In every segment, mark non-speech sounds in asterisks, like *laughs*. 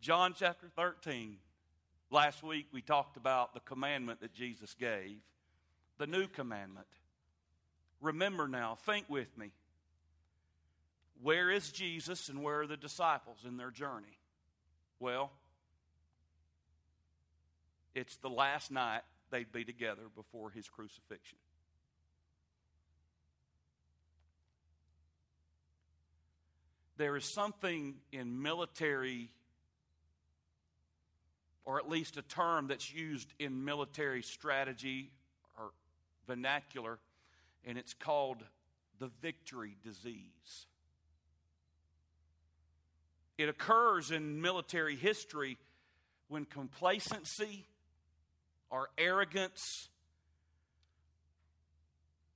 John chapter 13. Last week we talked about the commandment that Jesus gave, the new commandment. Remember now, think with me. Where is Jesus and where are the disciples in their journey? Well, it's the last night they'd be together before his crucifixion. There is something in military, or at least a term that's used in military strategy or vernacular, and it's called the victory disease. It occurs in military history when complacency or arrogance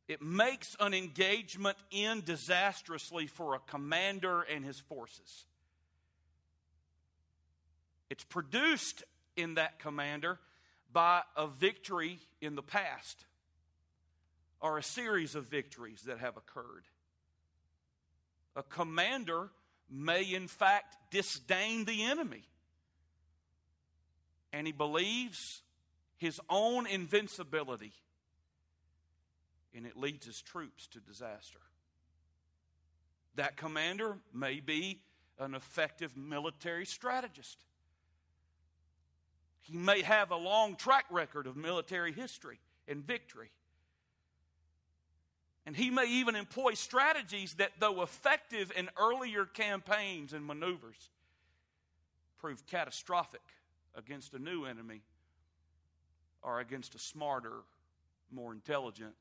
it makes an engagement end disastrously for a commander and his forces. It's produced in that commander by a victory in the past or a series of victories that have occurred. A commander may, in fact, disdain the enemy. And he believes his own invincibility, and it leads his troops to disaster. That commander may be an effective military strategist. He may have a long track record of military history and victory. And he may even employ strategies that, though effective in earlier campaigns and maneuvers, prove catastrophic against a new enemy or against a smarter, more intelligent,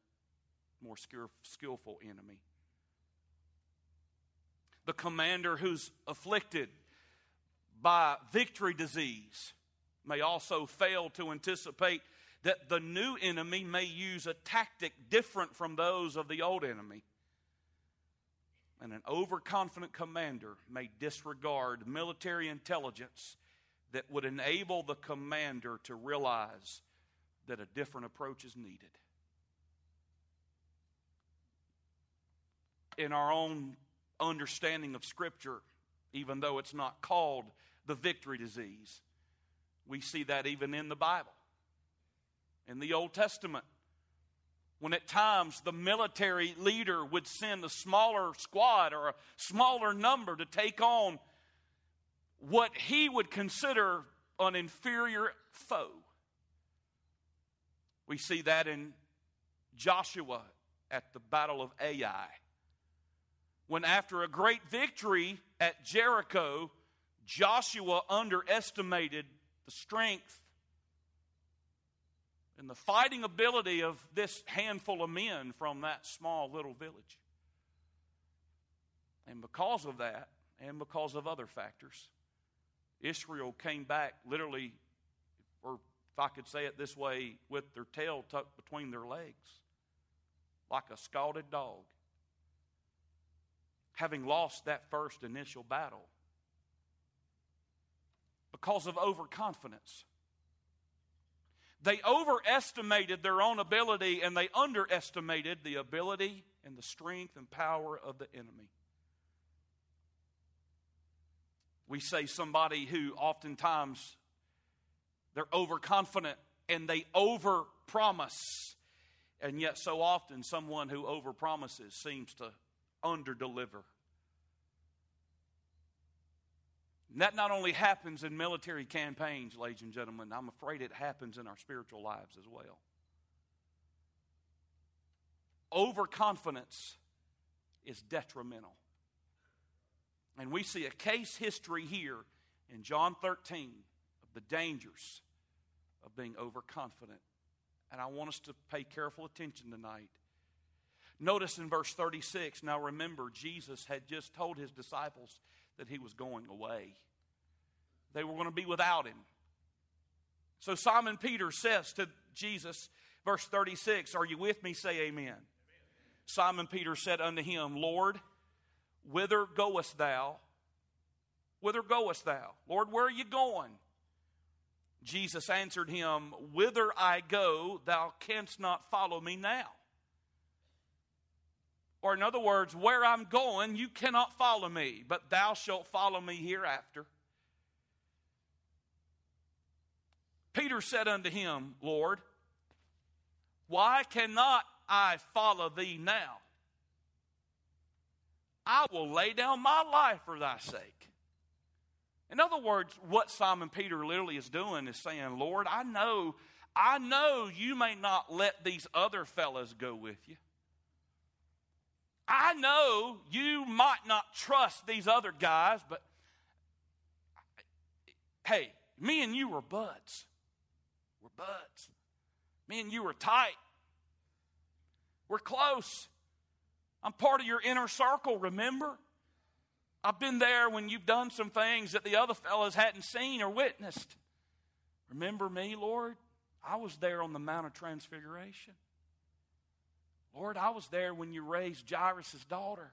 more skillful enemy. The commander who's afflicted by victory disease may also fail to anticipate that the new enemy may use a tactic different from those of the old enemy. And an overconfident commander may disregard military intelligence that would enable the commander to realize that a different approach is needed. In our own understanding of Scripture, even though it's not called the victory disease, we see that even in the Bible in the Old Testament. When at times the military leader would send a smaller squad or a smaller number to take on what he would consider an inferior foe. We see that in Joshua at the Battle of Ai. When, after a great victory at Jericho, Joshua underestimated the strength and the fighting ability of this handful of men from that small little village. And because of that, and because of other factors, Israel came back literally, or if I could say it this way, with their tail tucked between their legs, like a scalded dog, having lost that first initial battle because of overconfidence. They overestimated their own ability and they underestimated the ability and the strength and power of the enemy. We say somebody who oftentimes they're overconfident and they overpromise. And yet, so often, someone who overpromises seems to underdeliver. And that not only happens in military campaigns, ladies and gentlemen, I'm afraid it happens in our spiritual lives as well. Overconfidence is detrimental. And we see a case history here in John 13 of the dangers of being overconfident. And I want us to pay careful attention tonight. Notice in verse 36, now remember, Jesus had just told his disciples that he was going away. They were going to be without him. So Simon Peter says to Jesus, verse 36, Are you with me? Say amen. amen. Simon Peter said unto him, Lord, whither goest thou? Whither goest thou? Lord, where are you going? Jesus answered him, Whither I go, thou canst not follow me now. Or, in other words, where I'm going, you cannot follow me, but thou shalt follow me hereafter. Peter said unto him, Lord, why cannot I follow thee now? I will lay down my life for thy sake. In other words, what Simon Peter literally is doing is saying, Lord, I know, I know you may not let these other fellas go with you. I know you might not trust these other guys, but hey, me and you were buds. We're buds. Me and you were tight. We're close. I'm part of your inner circle, remember? I've been there when you've done some things that the other fellows hadn't seen or witnessed. Remember me, Lord? I was there on the Mount of Transfiguration. Lord, I was there when you raised Jairus' daughter.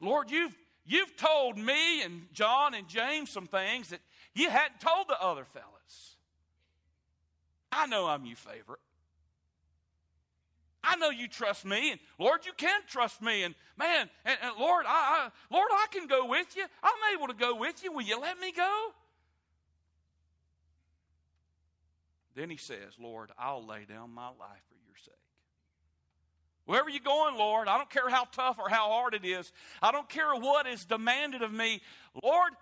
Lord, you've, you've told me and John and James some things that you hadn't told the other fellas. I know I'm your favorite. I know you trust me, and Lord, you can trust me, and man, and, and Lord, I, I, Lord, I can go with you. I'm able to go with you. Will you let me go? Then he says, Lord, I'll lay down my life. Wherever you're going, Lord, I don't care how tough or how hard it is. I don't care what is demanded of me. Lord,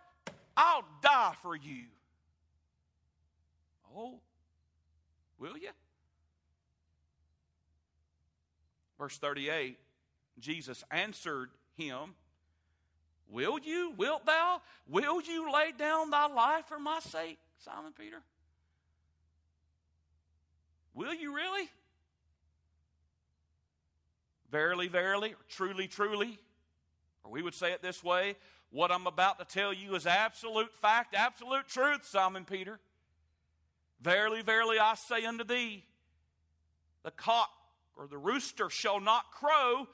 I'll die for you. Oh, will you? Verse 38 Jesus answered him, Will you, wilt thou, will you lay down thy life for my sake, Simon Peter? Will you really? Verily, verily, or truly, truly, or we would say it this way what I'm about to tell you is absolute fact, absolute truth, Simon Peter. Verily, verily, I say unto thee, the cock or the rooster shall not crow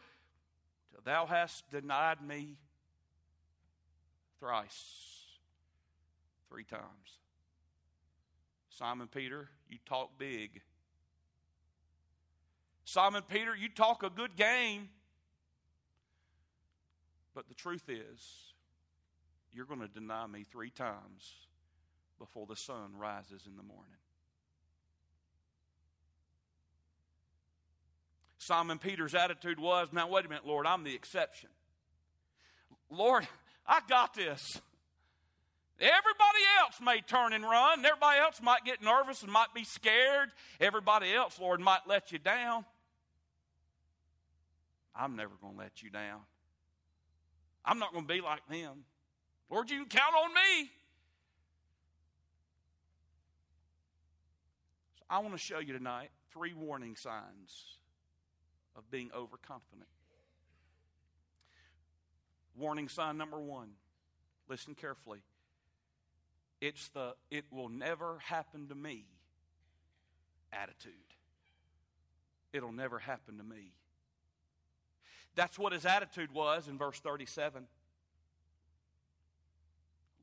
till thou hast denied me thrice, three times. Simon Peter, you talk big. Simon Peter, you talk a good game. But the truth is, you're going to deny me three times before the sun rises in the morning. Simon Peter's attitude was, now wait a minute, Lord, I'm the exception. Lord, I got this. Everybody else may turn and run. Everybody else might get nervous and might be scared. Everybody else, Lord, might let you down. I'm never going to let you down. I'm not going to be like them. Lord, you can count on me. So I want to show you tonight three warning signs of being overconfident. Warning sign number one listen carefully. It's the it will never happen to me attitude. It'll never happen to me. That's what his attitude was in verse 37.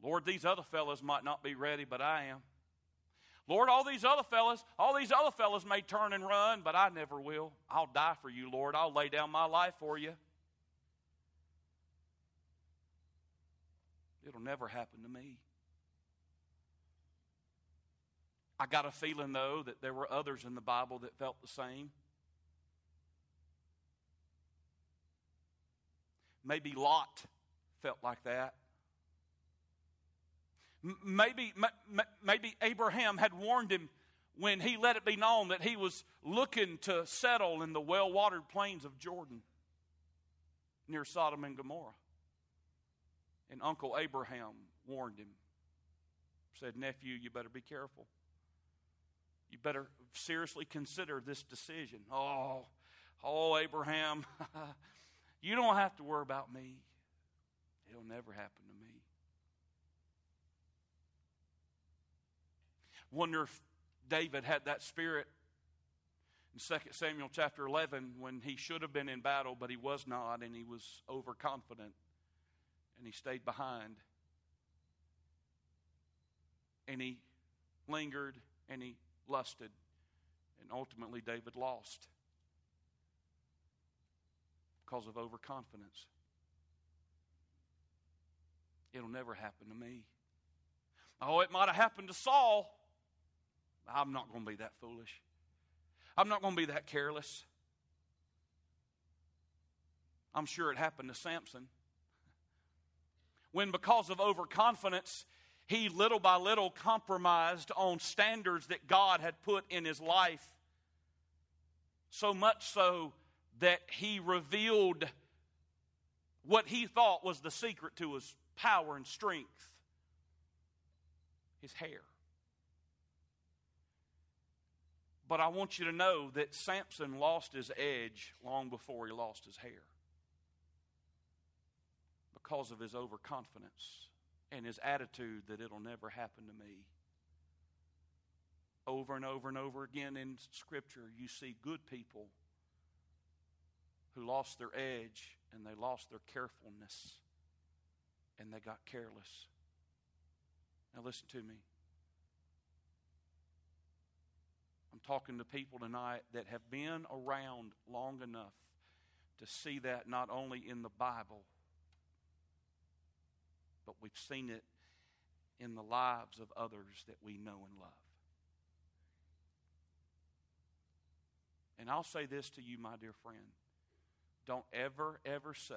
Lord, these other fellows might not be ready, but I am. Lord, all these other fellows, all these other fellows may turn and run, but I never will. I'll die for you, Lord. I'll lay down my life for you. It'll never happen to me. I got a feeling, though, that there were others in the Bible that felt the same. Maybe Lot felt like that. Maybe, maybe Abraham had warned him when he let it be known that he was looking to settle in the well watered plains of Jordan near Sodom and Gomorrah. And Uncle Abraham warned him, said, Nephew, you better be careful. You better seriously consider this decision. Oh, oh, Abraham, *laughs* you don't have to worry about me. It'll never happen to me. Wonder if David had that spirit in 2 Samuel chapter 11 when he should have been in battle, but he was not, and he was overconfident, and he stayed behind. And he lingered and he lusted, and ultimately David lost because of overconfidence. It'll never happen to me. Oh, it might have happened to Saul. I'm not going to be that foolish. I'm not going to be that careless. I'm sure it happened to Samson. When, because of overconfidence, he little by little compromised on standards that God had put in his life. So much so that he revealed what he thought was the secret to his power and strength his hair. But I want you to know that Samson lost his edge long before he lost his hair because of his overconfidence and his attitude that it'll never happen to me. Over and over and over again in Scripture, you see good people who lost their edge and they lost their carefulness and they got careless. Now, listen to me. I'm talking to people tonight that have been around long enough to see that not only in the Bible, but we've seen it in the lives of others that we know and love. And I'll say this to you, my dear friend. Don't ever, ever say,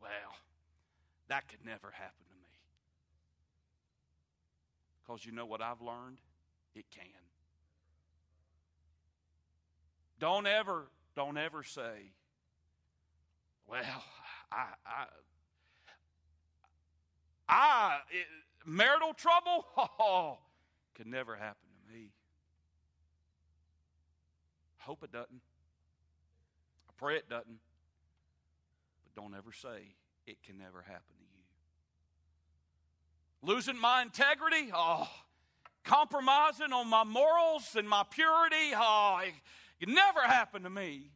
well, that could never happen to me. Because you know what I've learned? It can. Don't ever, don't ever say, well, I, I, I, it, marital trouble, oh, *laughs* could never happen to me. Hope it doesn't. I pray it doesn't. But don't ever say it can never happen to you. Losing my integrity, oh, compromising on my morals and my purity, oh, it, it never happened to me.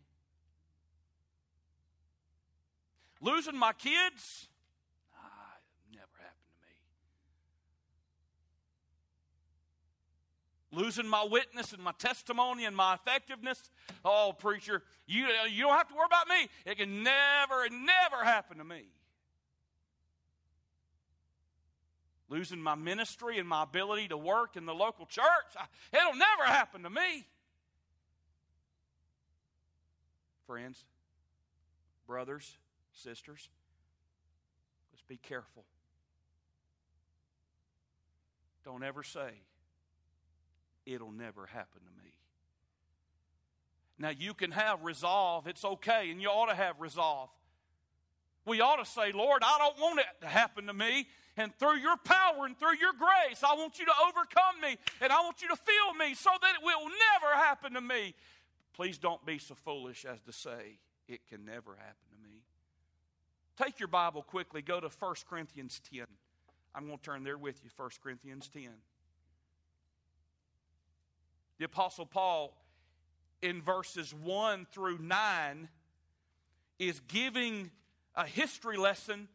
Losing my kids, losing my witness and my testimony and my effectiveness. Oh, preacher, you, you don't have to worry about me. It can never, never happen to me. Losing my ministry and my ability to work in the local church, it'll never happen to me. Friends, brothers, sisters, let's be careful. Don't ever say, it'll never happen to me. Now, you can have resolve. It's okay, and you ought to have resolve. We ought to say, Lord, I don't want it to happen to me. And through your power and through your grace, I want you to overcome me and I want you to fill me so that it will never happen to me. Please don't be so foolish as to say, it can never happen to me. Take your Bible quickly, go to 1 Corinthians 10. I'm going to turn there with you, 1 Corinthians 10. The Apostle Paul, in verses 1 through 9, is giving a history lesson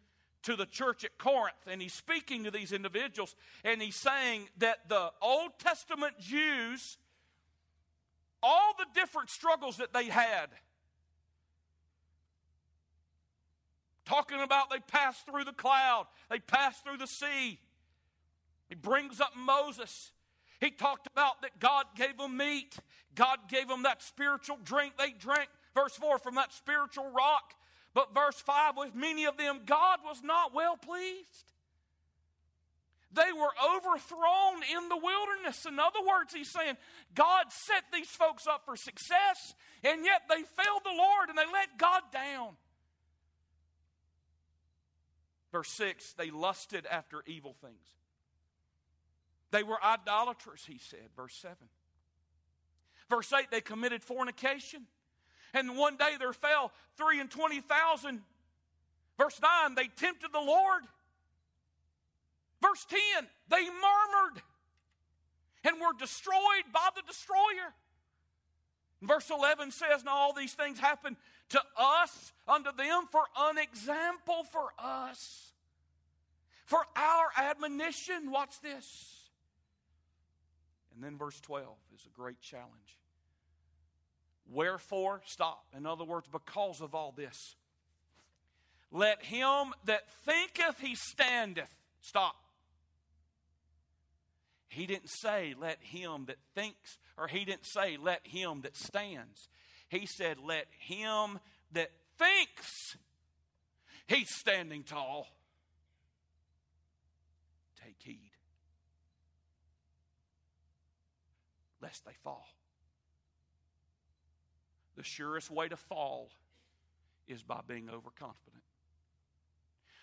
to the church at Corinth. And he's speaking to these individuals, and he's saying that the Old Testament Jews, all the different struggles that they had, talking about they passed through the cloud, they passed through the sea. He brings up Moses he talked about that God gave them meat, God gave them that spiritual drink. They drank, verse 4, from that spiritual rock. But verse 5, with many of them, God was not well pleased. They were overthrown in the wilderness. In other words, he's saying God set these folks up for success, and yet they failed the Lord and they let God down. Verse 6 they lusted after evil things. They were idolaters, he said, verse 7. Verse 8, they committed fornication. And one day there fell three and twenty thousand. Verse 9, they tempted the Lord. Verse 10, they murmured and were destroyed by the destroyer. verse 11 says, Now all these things happened to us, unto them, for an example for us, for our admonition. Watch this and then verse 12 is a great challenge. Wherefore, stop. In other words, because of all this, let him that thinketh he standeth, stop. He didn't say, let him that thinks, or he didn't say, let him that stands. He said, let him that thinks he's standing tall take heed, lest they fall. The surest way to fall is by being overconfident.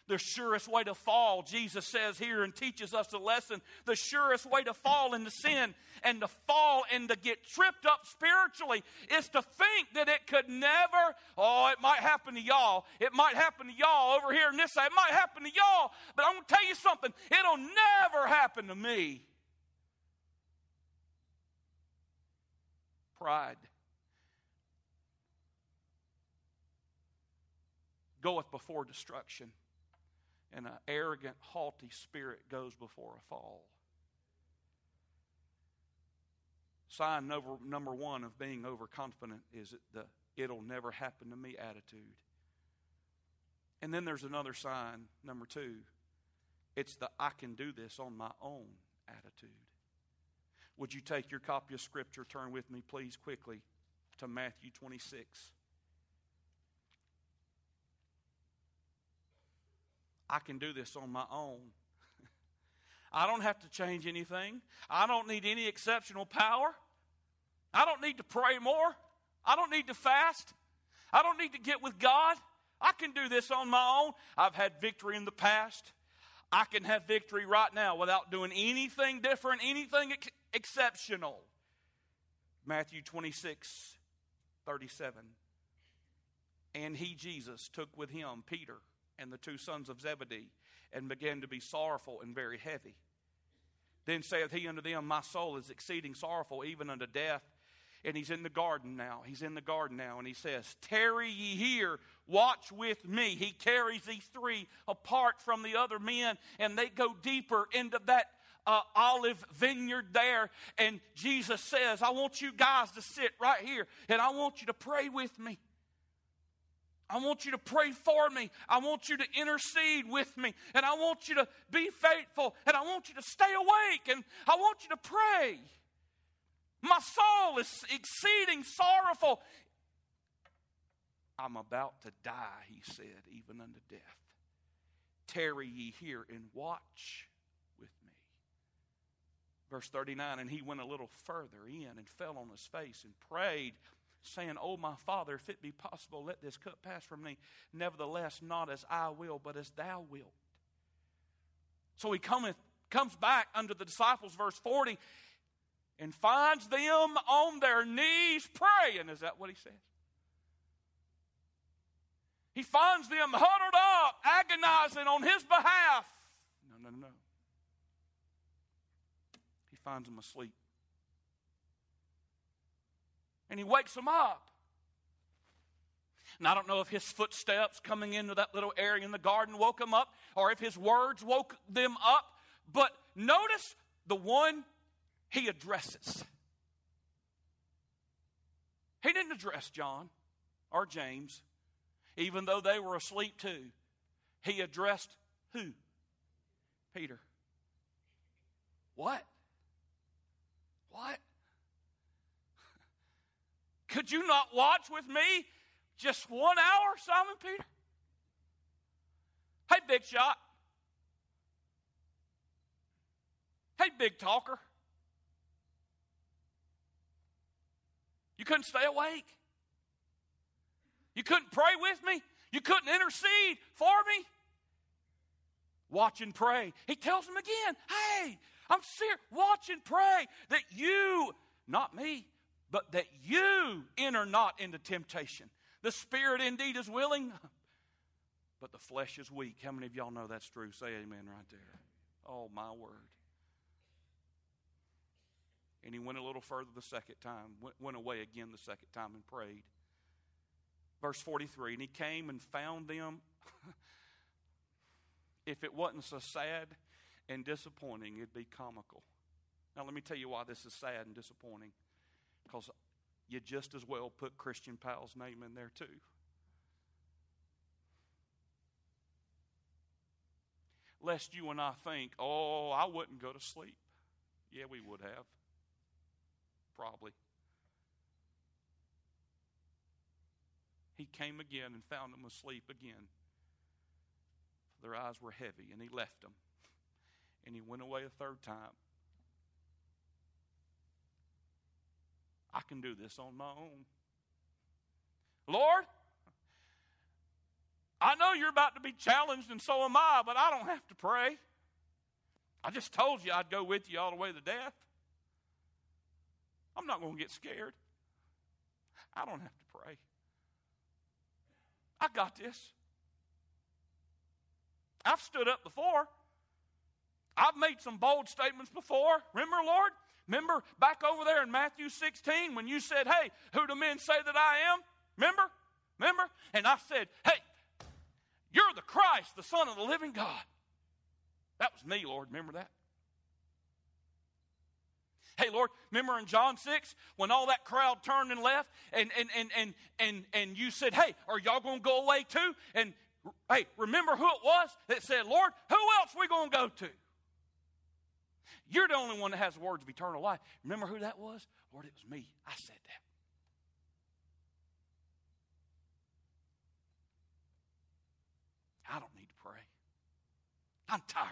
The surest way to fall, Jesus says here and teaches us a lesson. The surest way to fall into sin and to fall and to get tripped up spiritually is to think that it could never, oh, it might happen to y'all. It might happen to y'all over here in this side. It might happen to y'all. But I'm going to tell you something. It'll never happen to me. Pride. goeth before destruction, and an arrogant, haughty spirit goes before a fall. Sign number, number one of being overconfident is the it'll never happen to me attitude. And then there's another sign, number two. It's the I can do this on my own attitude. Would you take your copy of Scripture, turn with me, please, quickly to Matthew 26. I can do this on my own. *laughs* I don't have to change anything. I don't need any exceptional power. I don't need to pray more. I don't need to fast. I don't need to get with God. I can do this on my own. I've had victory in the past. I can have victory right now without doing anything different, anything exceptional. Matthew 26, 37. And he, Jesus, took with him Peter and the two sons of Zebedee, and began to be sorrowful and very heavy. Then saith he unto them, My soul is exceeding sorrowful, even unto death. And he's in the garden now. He's in the garden now, and he says, Tarry ye here, watch with me. He carries these three apart from the other men, and they go deeper into that uh, olive vineyard there. And Jesus says, I want you guys to sit right here, and I want you to pray with me. I want you to pray for me. I want you to intercede with me. And I want you to be faithful. And I want you to stay awake. And I want you to pray. My soul is exceeding sorrowful. I'm about to die, he said, even unto death. Tarry ye here and watch. Verse 39 And he went a little further in and fell on his face and prayed saying, Oh, my Father, if it be possible, let this cup pass from me. Nevertheless, not as I will, but as thou wilt. So he cometh, comes back unto the disciples, verse 40, and finds them on their knees praying. Is that what he says? He finds them huddled up, agonizing on his behalf. No, no, no. Finds them asleep and he wakes them up. And I don't know if his footsteps coming into that little area in the garden woke him up or if his words woke them up. But notice the one he addresses. He didn't address John or James, even though they were asleep too. He addressed who? Peter. What? What? *laughs* Could you not watch with me just one hour, Simon Peter? Hey, big shot. Hey, big talker. You couldn't stay awake. You couldn't pray with me. You couldn't intercede for me. Watch and pray. He tells them again, hey, I'm serious. Watch and pray that you, not me, but that you enter not into temptation. The spirit indeed is willing, *laughs* but the flesh is weak. How many of y'all know that's true? Say amen right there. Oh, my word. And he went a little further the second time, went, went away again the second time and prayed. Verse 43 And he came and found them. *laughs* if it wasn't so sad and disappointing, it'd be comical. Now, let me tell you why this is sad and disappointing because you just as well put Christian Powell's name in there too. Lest you and I think, oh, I wouldn't go to sleep. Yeah, we would have. Probably. He came again and found them asleep again. Their eyes were heavy, and he left them. And he went away a third time. I can do this on my own. Lord, I know you're about to be challenged, and so am I, but I don't have to pray. I just told you I'd go with you all the way to death. I'm not going to get scared. I don't have to pray. I got this. I've stood up before. I've made some bold statements before. Remember, Lord? Remember back over there in Matthew 16 when you said, Hey, who do men say that I am? Remember? Remember? And I said, Hey, you're the Christ, the Son of the living God. That was me, Lord. Remember that? Hey, Lord, remember in John 6 when all that crowd turned and left and, and, and, and, and, and you said, Hey, are y'all going to go away too? And hey, remember who it was that said, Lord, who else we going to go to? You're the only one that has the words of eternal life. Remember who that was? Lord, it was me. I said that. I don't need to pray. I'm tired.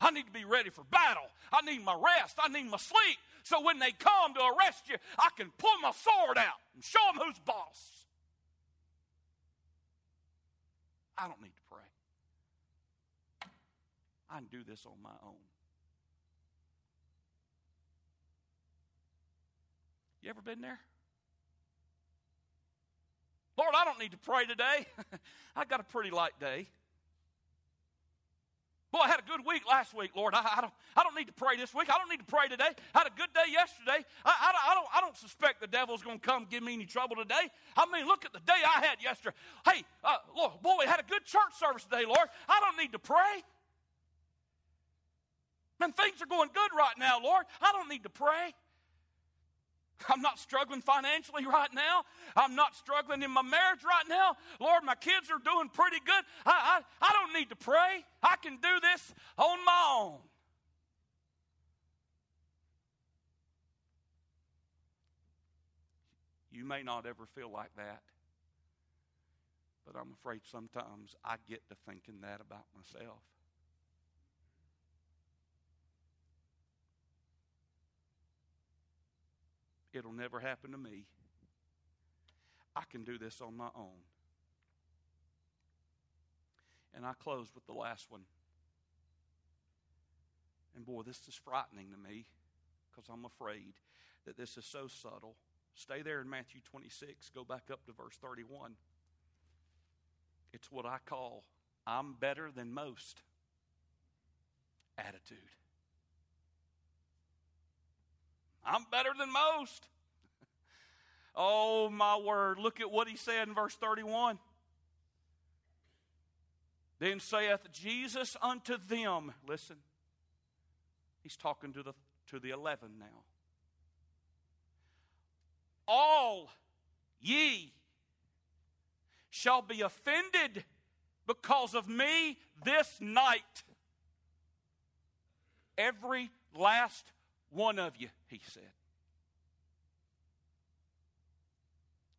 I need to be ready for battle. I need my rest. I need my sleep. So when they come to arrest you, I can pull my sword out and show them who's boss. I don't need to pray. I can do this on my own. You ever been there? Lord, I don't need to pray today. *laughs* I got a pretty light day. Boy, I had a good week last week, Lord. I, I, don't, I don't need to pray this week. I don't need to pray today. I had a good day yesterday. I, I, I don't, I don't suspect the devil's going to come give me any trouble today. I mean, look at the day I had yesterday. Hey, uh, Lord, boy, we had a good church service today, Lord. I don't need to pray. Man, things are going good right now, Lord. I don't need to pray. *laughs* I'm not struggling financially right now. I'm not struggling in my marriage right now. Lord, my kids are doing pretty good. I, I, I don't need to pray. I can do this on my own. You may not ever feel like that, but I'm afraid sometimes I get to thinking that about myself. It'll never happen to me. I can do this on my own. And I close with the last one. And boy, this is frightening to me because I'm afraid that this is so subtle. Stay there in Matthew 26, go back up to verse 31. It's what I call I'm better than most attitude. I'm better than most. *laughs* oh, my word. Look at what he said in verse 31. Then saith Jesus unto them, listen, he's talking to the, to the eleven now. All ye shall be offended because of me this night. Every last one of you, he said.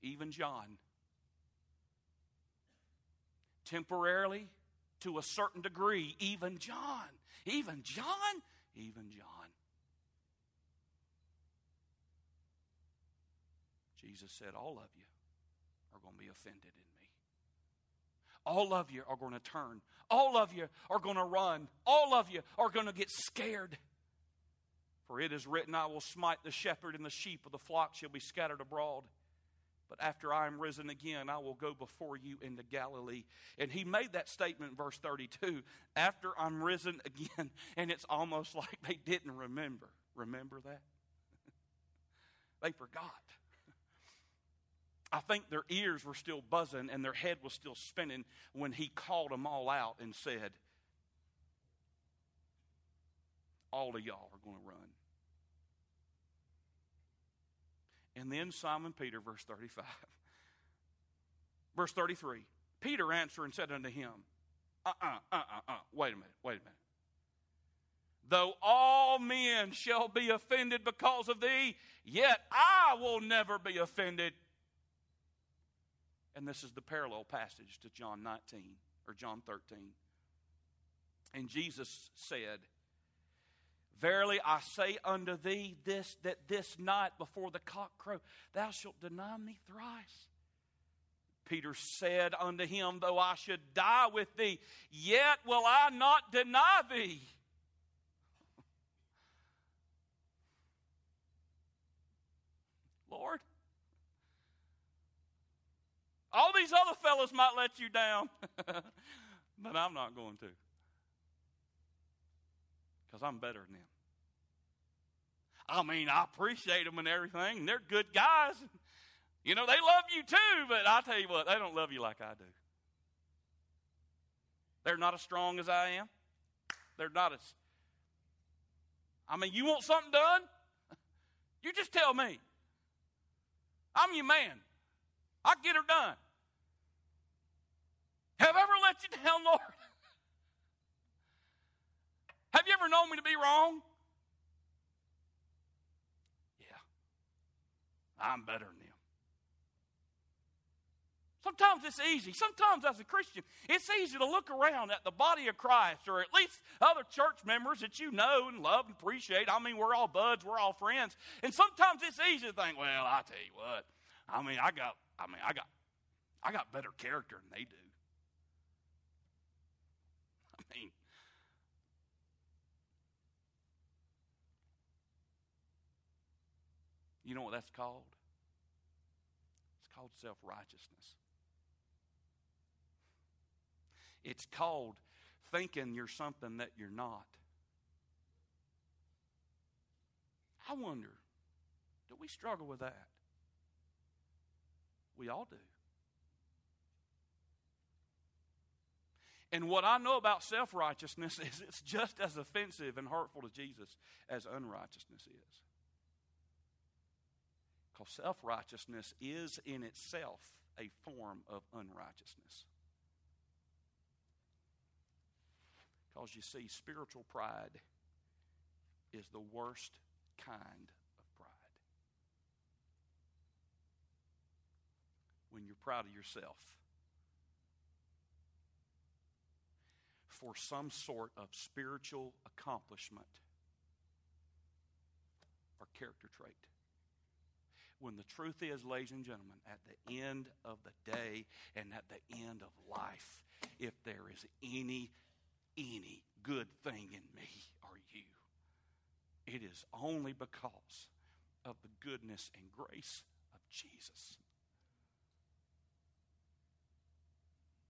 Even John. Temporarily, to a certain degree, even John. Even John? Even John. Jesus said, All of you are going to be offended in me. All of you are going to turn. All of you are going to run. All of you are going to get scared. For it is written, I will smite the shepherd, and the sheep of the flock shall be scattered abroad. But after I am risen again, I will go before you into Galilee. And he made that statement in verse 32 after I'm risen again. *laughs* And it's almost like they didn't remember. Remember that? *laughs* they forgot. *laughs* I think their ears were still buzzing and their head was still spinning when he called them all out and said, All of y'all are going to run. And then Simon Peter, verse 35. Verse 33 Peter answered and said unto him, Uh uh-uh, uh, uh, uh, wait a minute, wait a minute. Though all men shall be offended because of thee, yet I will never be offended. And this is the parallel passage to John 19 or John 13. And Jesus said, Verily I say unto thee this that this night before the cock crow thou shalt deny me thrice. Peter said unto him, Though I should die with thee, yet will I not deny thee. Lord, all these other fellows might let you down, *laughs* but I'm not going to because I'm better than them. I mean, I appreciate them and everything. They're good guys. You know, they love you too, but I tell you what, they don't love you like I do. They're not as strong as I am. They're not as. I mean, you want something done? *laughs* You just tell me. I'm your man. I get her done. Have I ever let you down, Lord? Have you ever known me to be wrong? Yeah. I'm better than them. Sometimes it's easy. Sometimes, as a Christian, it's easy to look around at the body of Christ or at least other church members that you know and love and appreciate. I mean, we're all buds, we're all friends. And sometimes it's easy to think, well, I tell you what, I mean, I got, I mean, I got, I got better character than they do. I mean, You know what that's called? It's called self righteousness. It's called thinking you're something that you're not. I wonder, do we struggle with that? We all do. And what I know about self righteousness *laughs* is it's just as offensive and hurtful to Jesus as unrighteousness is. Because self righteousness is in itself a form of unrighteousness. Because you see, spiritual pride is the worst kind of pride. When you're proud of yourself for some sort of spiritual accomplishment or character trait. When the truth is, ladies and gentlemen, at the end of the day and at the end of life, if there is any, any good thing in me or you, it is only because of the goodness and grace of Jesus.